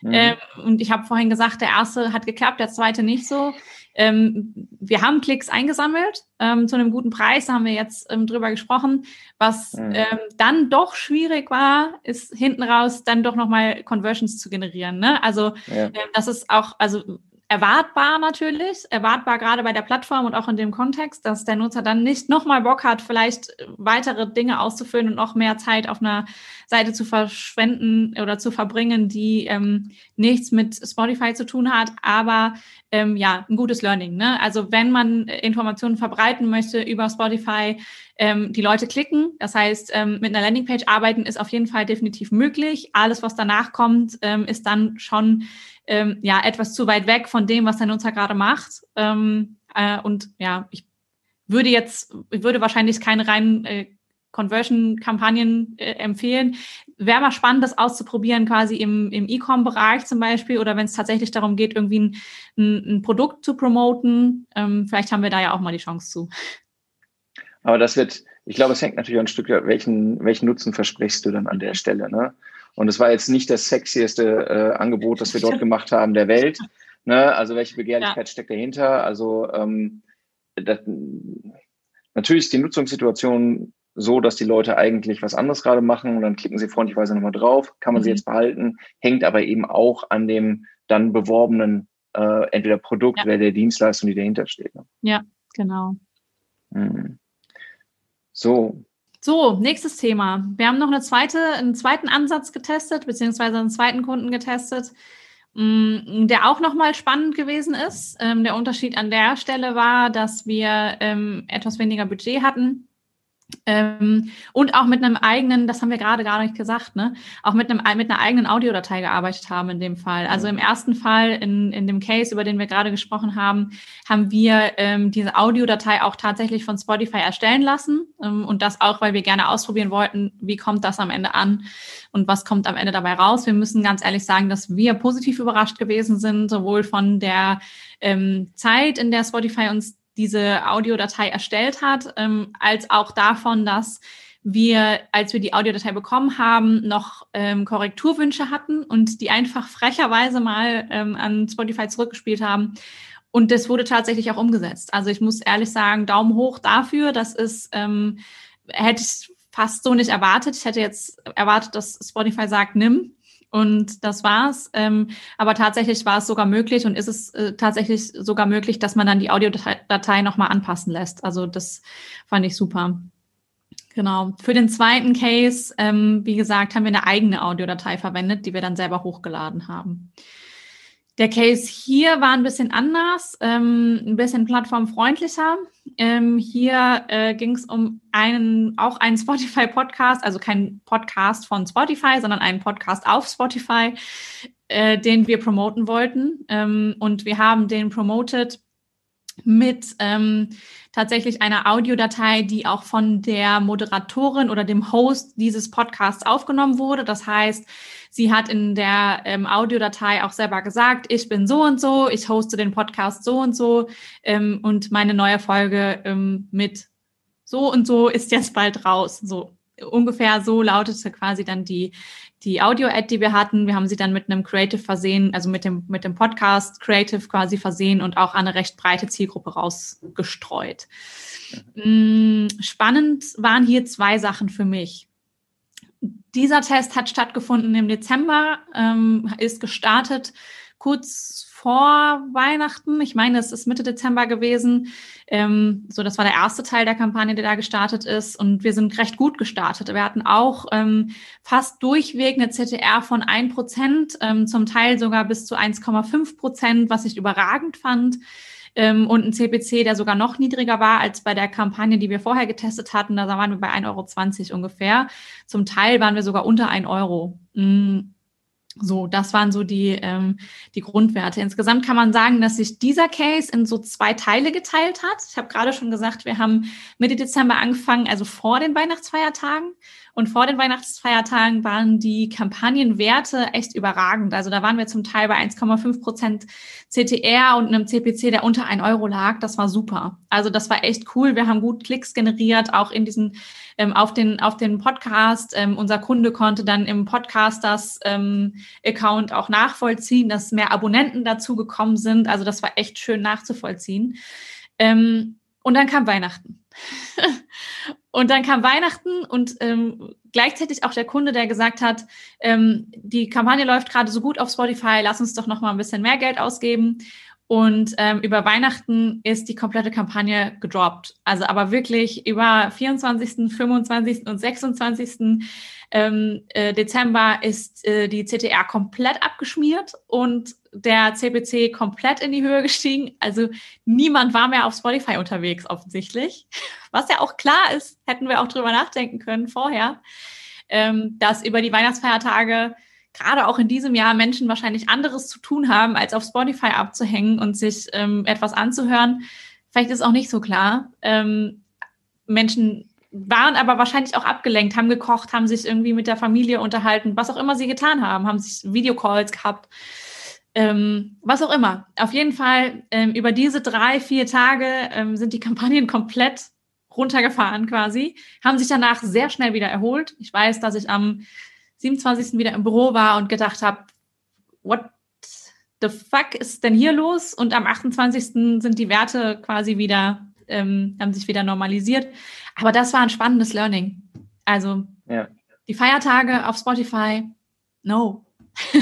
Mhm. Ähm, und ich habe vorhin gesagt, der erste hat geklappt, der zweite nicht so. Ähm, wir haben Klicks eingesammelt ähm, zu einem guten Preis, da haben wir jetzt ähm, drüber gesprochen. Was mhm. ähm, dann doch schwierig war, ist hinten raus dann doch nochmal Conversions zu generieren. Ne? Also ja. ähm, das ist auch, also erwartbar natürlich, erwartbar gerade bei der Plattform und auch in dem Kontext, dass der Nutzer dann nicht nochmal Bock hat, vielleicht weitere Dinge auszufüllen und noch mehr Zeit auf einer Seite zu verschwenden oder zu verbringen, die ähm, nichts mit Spotify zu tun hat, aber ähm, ja, ein gutes Learning. Ne? Also wenn man Informationen verbreiten möchte über Spotify, ähm, die Leute klicken. Das heißt, ähm, mit einer Landingpage arbeiten ist auf jeden Fall definitiv möglich. Alles, was danach kommt, ähm, ist dann schon ähm, ja etwas zu weit weg von dem, was der Nutzer gerade macht. Ähm, äh, und ja, ich würde jetzt, ich würde wahrscheinlich keine reinen äh, Conversion-Kampagnen äh, empfehlen. Wäre mal spannend, das auszuprobieren, quasi im, im E-Com-Bereich zum Beispiel oder wenn es tatsächlich darum geht, irgendwie ein, ein, ein Produkt zu promoten. Ähm, vielleicht haben wir da ja auch mal die Chance zu. Aber das wird, ich glaube, es hängt natürlich ein Stück, welchen, welchen Nutzen versprichst du dann an der Stelle. Ne? Und es war jetzt nicht das sexieste äh, Angebot, das wir dort gemacht haben der Welt. Ne? Also welche Begehrlichkeit ja. steckt dahinter? Also ähm, das, natürlich ist die Nutzungssituation so, dass die Leute eigentlich was anderes gerade machen und dann klicken sie freundlicherweise nochmal drauf, kann man mhm. sie jetzt behalten, hängt aber eben auch an dem dann beworbenen äh, entweder Produkt ja. oder der Dienstleistung, die dahinter steht. Ne? Ja, genau. Mhm. So. So, nächstes Thema. Wir haben noch eine zweite, einen zweiten Ansatz getestet, beziehungsweise einen zweiten Kunden getestet, mm, der auch nochmal spannend gewesen ist. Ähm, der Unterschied an der Stelle war, dass wir ähm, etwas weniger Budget hatten ähm, und auch mit einem eigenen, das haben wir gerade gar nicht gesagt, ne, auch mit einem mit einer eigenen Audiodatei gearbeitet haben in dem Fall. Also im ersten Fall in, in dem Case, über den wir gerade gesprochen haben, haben wir ähm, diese Audiodatei auch tatsächlich von Spotify erstellen lassen ähm, und das auch, weil wir gerne ausprobieren wollten, wie kommt das am Ende an und was kommt am Ende dabei raus. Wir müssen ganz ehrlich sagen, dass wir positiv überrascht gewesen sind, sowohl von der ähm, Zeit, in der Spotify uns diese Audiodatei erstellt hat, ähm, als auch davon, dass wir, als wir die Audiodatei bekommen haben, noch ähm, Korrekturwünsche hatten und die einfach frecherweise mal ähm, an Spotify zurückgespielt haben. Und das wurde tatsächlich auch umgesetzt. Also ich muss ehrlich sagen, Daumen hoch dafür. Das ist, ähm, hätte ich fast so nicht erwartet. Ich hätte jetzt erwartet, dass Spotify sagt, nimm. Und das war's. Ähm, aber tatsächlich war es sogar möglich und ist es äh, tatsächlich sogar möglich, dass man dann die Audiodatei nochmal anpassen lässt. Also das fand ich super. Genau. Für den zweiten Case, ähm, wie gesagt, haben wir eine eigene Audiodatei verwendet, die wir dann selber hochgeladen haben. Der Case hier war ein bisschen anders, ähm, ein bisschen plattformfreundlicher. Ähm, hier äh, ging es um einen, auch einen Spotify-Podcast, also kein Podcast von Spotify, sondern einen Podcast auf Spotify, äh, den wir promoten wollten. Ähm, und wir haben den promoted mit ähm, tatsächlich einer Audiodatei, die auch von der Moderatorin oder dem Host dieses Podcasts aufgenommen wurde. Das heißt, sie hat in der ähm, Audiodatei auch selber gesagt, ich bin so und so, ich hoste den Podcast so und so ähm, und meine neue Folge ähm, mit so und so ist jetzt bald raus. So ungefähr so lautete quasi dann die die Audio-Ad, die wir hatten, wir haben sie dann mit einem Creative versehen, also mit dem, mit dem Podcast Creative quasi versehen und auch eine recht breite Zielgruppe rausgestreut. Mhm. Spannend waren hier zwei Sachen für mich. Dieser Test hat stattgefunden im Dezember, ähm, ist gestartet kurz vor Weihnachten. Ich meine, es ist Mitte Dezember gewesen. Ähm, so, das war der erste Teil der Kampagne, der da gestartet ist. Und wir sind recht gut gestartet. Wir hatten auch ähm, fast durchweg eine CTR von 1 Prozent, ähm, zum Teil sogar bis zu 1,5 Prozent, was ich überragend fand. Ähm, und ein CPC, der sogar noch niedriger war als bei der Kampagne, die wir vorher getestet hatten. Da waren wir bei 1,20 Euro ungefähr. Zum Teil waren wir sogar unter 1 Euro. Mhm. So, das waren so die, ähm, die Grundwerte. Insgesamt kann man sagen, dass sich dieser Case in so zwei Teile geteilt hat. Ich habe gerade schon gesagt, wir haben Mitte Dezember angefangen, also vor den Weihnachtsfeiertagen. Und vor den Weihnachtsfeiertagen waren die Kampagnenwerte echt überragend. Also da waren wir zum Teil bei 1,5 Prozent CTR und einem CPC, der unter 1 Euro lag. Das war super. Also das war echt cool. Wir haben gut Klicks generiert, auch in diesen, ähm, auf den, auf den Podcast. Ähm, unser Kunde konnte dann im Podcasters ähm, auch nachvollziehen, dass mehr Abonnenten dazu gekommen sind. Also das war echt schön nachzuvollziehen. Ähm, und dann kam Weihnachten. *laughs* und dann kam Weihnachten und ähm, gleichzeitig auch der Kunde, der gesagt hat, ähm, die Kampagne läuft gerade so gut auf Spotify, lass uns doch noch mal ein bisschen mehr Geld ausgeben. Und ähm, über Weihnachten ist die komplette Kampagne gedroppt. Also aber wirklich über 24., 25. und 26. Ähm, äh, Dezember ist äh, die CTR komplett abgeschmiert und der CPC komplett in die Höhe gestiegen. Also niemand war mehr auf Spotify unterwegs offensichtlich. Was ja auch klar ist, hätten wir auch drüber nachdenken können vorher, ähm, dass über die Weihnachtsfeiertage gerade auch in diesem Jahr Menschen wahrscheinlich anderes zu tun haben, als auf Spotify abzuhängen und sich ähm, etwas anzuhören. Vielleicht ist auch nicht so klar. Ähm, Menschen waren aber wahrscheinlich auch abgelenkt, haben gekocht, haben sich irgendwie mit der Familie unterhalten, was auch immer sie getan haben, haben sich Videocalls gehabt, ähm, was auch immer. Auf jeden Fall ähm, über diese drei, vier Tage ähm, sind die Kampagnen komplett runtergefahren quasi, haben sich danach sehr schnell wieder erholt. Ich weiß, dass ich am 27. wieder im Büro war und gedacht habe, what the fuck ist denn hier los? Und am 28. sind die Werte quasi wieder, ähm, haben sich wieder normalisiert. Aber das war ein spannendes Learning. Also ja. die Feiertage auf Spotify, no. *laughs*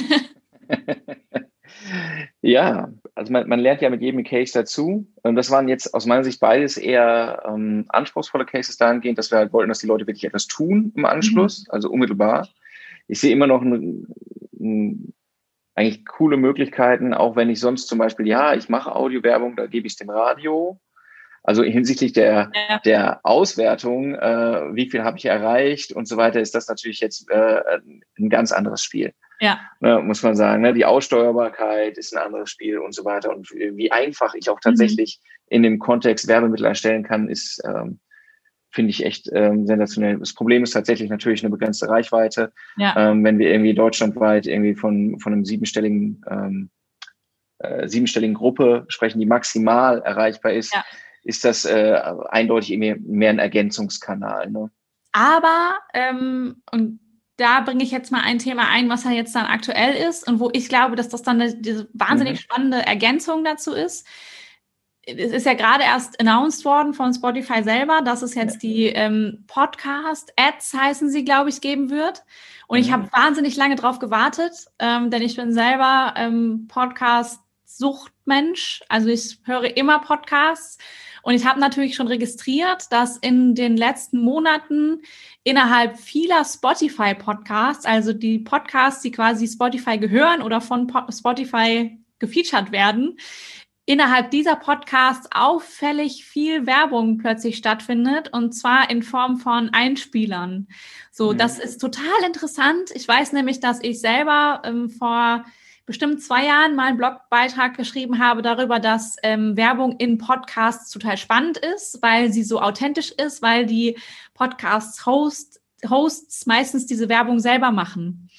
ja, also man, man, lernt ja mit jedem Case dazu. Und das waren jetzt aus meiner Sicht beides eher ähm, anspruchsvolle Cases dahingehend, dass wir halt wollten, dass die Leute wirklich etwas tun im Anschluss, mhm. also unmittelbar. Ich sehe immer noch ein, ein eigentlich coole Möglichkeiten, auch wenn ich sonst zum Beispiel, ja, ich mache Audiowerbung, da gebe ich es dem Radio. Also hinsichtlich der, ja. der Auswertung, äh, wie viel habe ich erreicht und so weiter, ist das natürlich jetzt äh, ein ganz anderes Spiel. Ja. Ne, muss man sagen. Ne? Die Aussteuerbarkeit ist ein anderes Spiel und so weiter. Und wie einfach ich auch tatsächlich mhm. in dem Kontext Werbemittel erstellen kann, ist ähm, finde ich echt ähm, sensationell. Das Problem ist tatsächlich natürlich eine begrenzte Reichweite. Ja. Ähm, wenn wir irgendwie deutschlandweit irgendwie von, von einem siebenstelligen, ähm, äh, siebenstelligen Gruppe sprechen, die maximal erreichbar ist, ja. ist das äh, eindeutig mehr, mehr ein Ergänzungskanal. Ne? Aber, ähm, und da bringe ich jetzt mal ein Thema ein, was ja jetzt dann aktuell ist und wo ich glaube, dass das dann eine, diese wahnsinnig mhm. spannende Ergänzung dazu ist es ist ja gerade erst announced worden von Spotify selber, dass es jetzt die ähm, Podcast-Ads, heißen sie, glaube ich, geben wird. Und ich mhm. habe wahnsinnig lange drauf gewartet, ähm, denn ich bin selber ähm, Podcast-Suchtmensch. Also ich höre immer Podcasts. Und ich habe natürlich schon registriert, dass in den letzten Monaten innerhalb vieler Spotify-Podcasts, also die Podcasts, die quasi Spotify gehören oder von Spotify gefeatured werden, innerhalb dieser Podcasts auffällig viel Werbung plötzlich stattfindet und zwar in Form von Einspielern. So, mhm. das ist total interessant. Ich weiß nämlich, dass ich selber ähm, vor bestimmt zwei Jahren mal einen Blogbeitrag geschrieben habe darüber, dass ähm, Werbung in Podcasts total spannend ist, weil sie so authentisch ist, weil die Podcasts-Hosts Hosts meistens diese Werbung selber machen.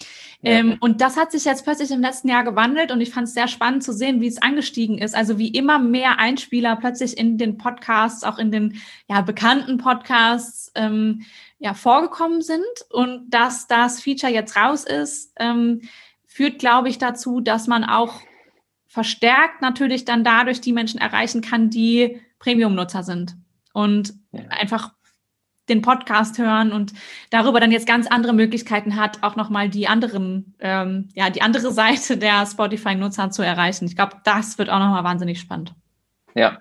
Ähm, und das hat sich jetzt plötzlich im letzten Jahr gewandelt und ich fand es sehr spannend zu sehen, wie es angestiegen ist. Also wie immer mehr Einspieler plötzlich in den Podcasts, auch in den ja, bekannten Podcasts ähm, ja, vorgekommen sind und dass das Feature jetzt raus ist, ähm, führt, glaube ich, dazu, dass man auch verstärkt natürlich dann dadurch die Menschen erreichen kann, die Premium-Nutzer sind und ja. einfach den Podcast hören und darüber dann jetzt ganz andere Möglichkeiten hat, auch nochmal die anderen, ähm, ja, die andere *laughs* Seite der Spotify-Nutzer zu erreichen. Ich glaube, das wird auch nochmal wahnsinnig spannend. Ja,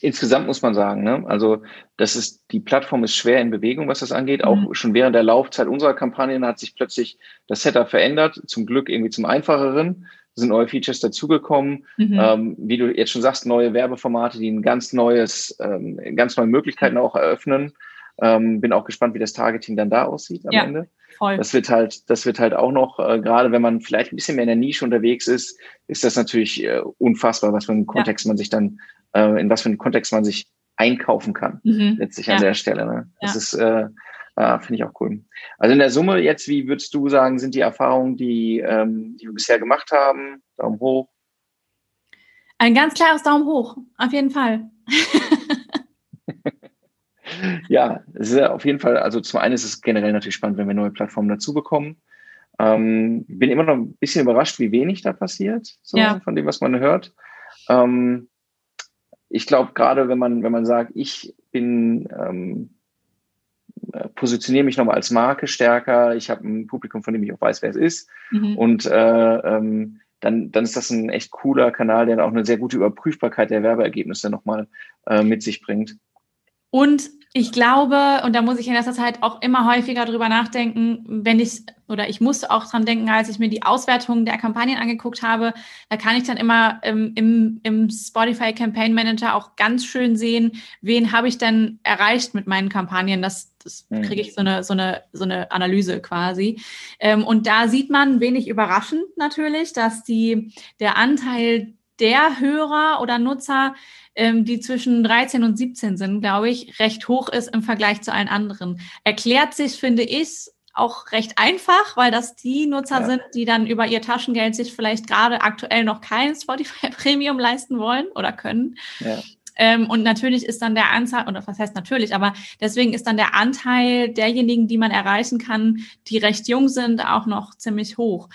insgesamt muss man sagen, ne? also das ist, die Plattform ist schwer in Bewegung, was das angeht. Mhm. Auch schon während der Laufzeit unserer Kampagnen hat sich plötzlich das Setup verändert, zum Glück irgendwie zum einfacheren sind neue Features dazugekommen. Mhm. Ähm, wie du jetzt schon sagst, neue Werbeformate, die ein ganz neues, ähm, ganz neue Möglichkeiten auch eröffnen. Ähm, bin auch gespannt, wie das Targeting dann da aussieht am ja, Ende. Voll. Das wird halt, das wird halt auch noch, äh, gerade wenn man vielleicht ein bisschen mehr in der Nische unterwegs ist, ist das natürlich äh, unfassbar, was für einen Kontext ja. man sich dann, äh, in was für einen Kontext man sich einkaufen kann, mhm. letztlich ja. an der Stelle. Ne? Das ist, äh, äh, finde ich auch cool. Also in der Summe jetzt, wie würdest du sagen, sind die Erfahrungen, die, ähm, die wir bisher gemacht haben? Daumen hoch. Ein ganz klares Daumen hoch, auf jeden Fall. *laughs* ja, es ist auf jeden Fall, also zum einen ist es generell natürlich spannend, wenn wir neue Plattformen dazu bekommen. Ähm, bin immer noch ein bisschen überrascht, wie wenig da passiert, so ja. von dem, was man hört. Ähm, ich glaube, gerade wenn man, wenn man sagt, ich bin, ähm, äh, positioniere mich nochmal als Marke stärker, ich habe ein Publikum, von dem ich auch weiß, wer es ist. Mhm. Und äh, ähm, dann, dann ist das ein echt cooler Kanal, der auch eine sehr gute Überprüfbarkeit der Werbeergebnisse nochmal äh, mit sich bringt. Und ich glaube, und da muss ich in letzter Zeit auch immer häufiger drüber nachdenken, wenn ich, oder ich musste auch dran denken, als ich mir die Auswertungen der Kampagnen angeguckt habe, da kann ich dann immer ähm, im, im Spotify Campaign Manager auch ganz schön sehen, wen habe ich denn erreicht mit meinen Kampagnen. Das, das mhm. kriege ich so eine, so eine, so eine Analyse quasi. Ähm, und da sieht man wenig überraschend natürlich, dass die, der Anteil der Hörer oder Nutzer, ähm, die zwischen 13 und 17 sind, glaube ich, recht hoch ist im Vergleich zu allen anderen. Erklärt sich, finde ich, auch recht einfach, weil das die Nutzer ja. sind, die dann über ihr Taschengeld sich vielleicht gerade aktuell noch kein *laughs* Spotify Premium leisten wollen oder können. Ja. Ähm, und natürlich ist dann der Anteil, oder was heißt natürlich, aber deswegen ist dann der Anteil derjenigen, die man erreichen kann, die recht jung sind, auch noch ziemlich hoch.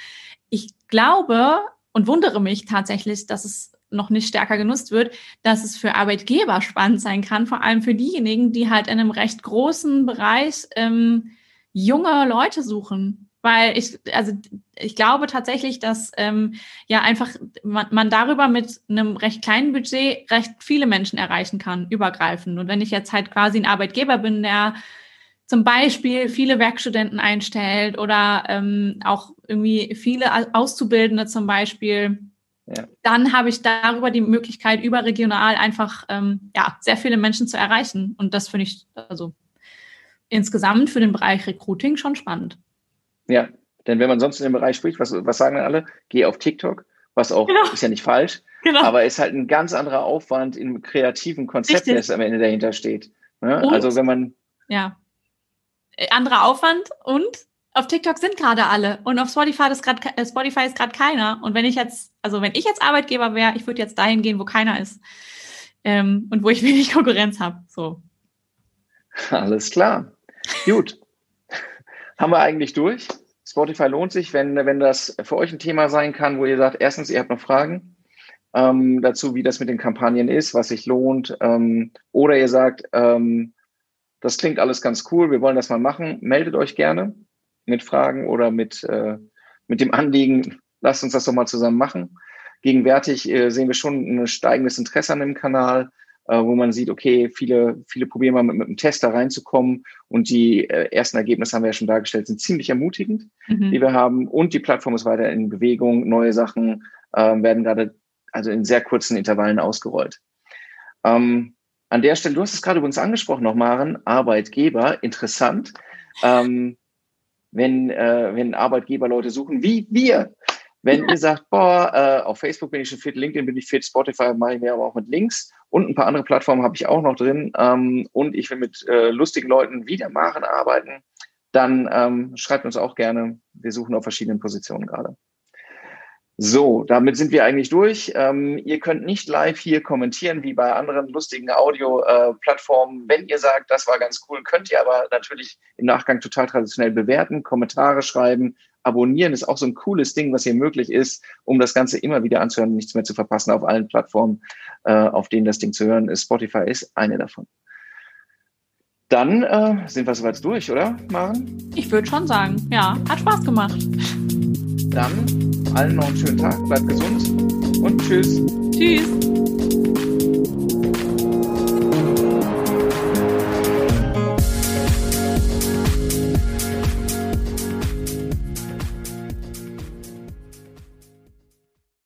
Ich glaube, und wundere mich tatsächlich, dass es noch nicht stärker genutzt wird, dass es für Arbeitgeber spannend sein kann, vor allem für diejenigen, die halt in einem recht großen Bereich ähm, junge Leute suchen. Weil ich, also ich glaube tatsächlich, dass ähm, ja einfach man, man darüber mit einem recht kleinen Budget recht viele Menschen erreichen kann, übergreifend. Und wenn ich jetzt halt quasi ein Arbeitgeber bin, der zum Beispiel viele Werkstudenten einstellt oder ähm, auch irgendwie viele Auszubildende zum Beispiel, ja. dann habe ich darüber die Möglichkeit, überregional einfach ähm, ja, sehr viele Menschen zu erreichen. Und das finde ich also insgesamt für den Bereich Recruiting schon spannend. Ja, denn wenn man sonst in dem Bereich spricht, was, was sagen alle? Geh auf TikTok, was auch genau. ist ja nicht falsch, genau. aber ist halt ein ganz anderer Aufwand im kreativen Konzept, das am Ende dahinter steht. Ne? Also wenn man ja äh, anderer Aufwand und auf TikTok sind gerade alle und auf Spotify ist gerade äh, Spotify ist gerade keiner. Und wenn ich jetzt, also wenn ich jetzt Arbeitgeber wäre, ich würde jetzt dahin gehen, wo keiner ist ähm, und wo ich *laughs* wenig Konkurrenz habe. So. Alles klar. Gut. *laughs* Haben wir eigentlich durch? Spotify lohnt sich, wenn, wenn das für euch ein Thema sein kann, wo ihr sagt, erstens, ihr habt noch Fragen ähm, dazu, wie das mit den Kampagnen ist, was sich lohnt, ähm, oder ihr sagt, ähm, das klingt alles ganz cool, wir wollen das mal machen, meldet euch gerne mit Fragen oder mit, äh, mit dem Anliegen, lasst uns das doch mal zusammen machen. Gegenwärtig äh, sehen wir schon ein steigendes Interesse an dem Kanal, äh, wo man sieht, okay, viele, viele probieren mal mit, mit einem Test da reinzukommen und die äh, ersten Ergebnisse haben wir ja schon dargestellt, sind ziemlich ermutigend, mhm. die wir haben und die Plattform ist weiter in Bewegung, neue Sachen äh, werden gerade also in sehr kurzen Intervallen ausgerollt. Ähm, an der Stelle, du hast es gerade übrigens angesprochen noch, Maren, Arbeitgeber, interessant. Ähm, wenn, äh, wenn Arbeitgeber Leute suchen, wie wir. Wenn ihr sagt, boah, äh, auf Facebook bin ich schon fit, LinkedIn bin ich fit, Spotify mache ich mir aber auch mit Links und ein paar andere Plattformen habe ich auch noch drin ähm, und ich will mit äh, lustigen Leuten wie der Maren arbeiten, dann ähm, schreibt uns auch gerne. Wir suchen auf verschiedenen Positionen gerade. So, damit sind wir eigentlich durch. Ähm, ihr könnt nicht live hier kommentieren wie bei anderen lustigen Audio-Plattformen. Äh, Wenn ihr sagt, das war ganz cool, könnt ihr aber natürlich im Nachgang total traditionell bewerten, Kommentare schreiben. Abonnieren ist auch so ein cooles Ding, was hier möglich ist, um das Ganze immer wieder anzuhören und nichts mehr zu verpassen auf allen Plattformen, äh, auf denen das Ding zu hören ist. Spotify ist eine davon. Dann äh, sind wir soweit durch, oder, Maren? Ich würde schon sagen, ja, hat Spaß gemacht. Dann allen noch einen schönen Tag, bleibt gesund und tschüss. Tschüss.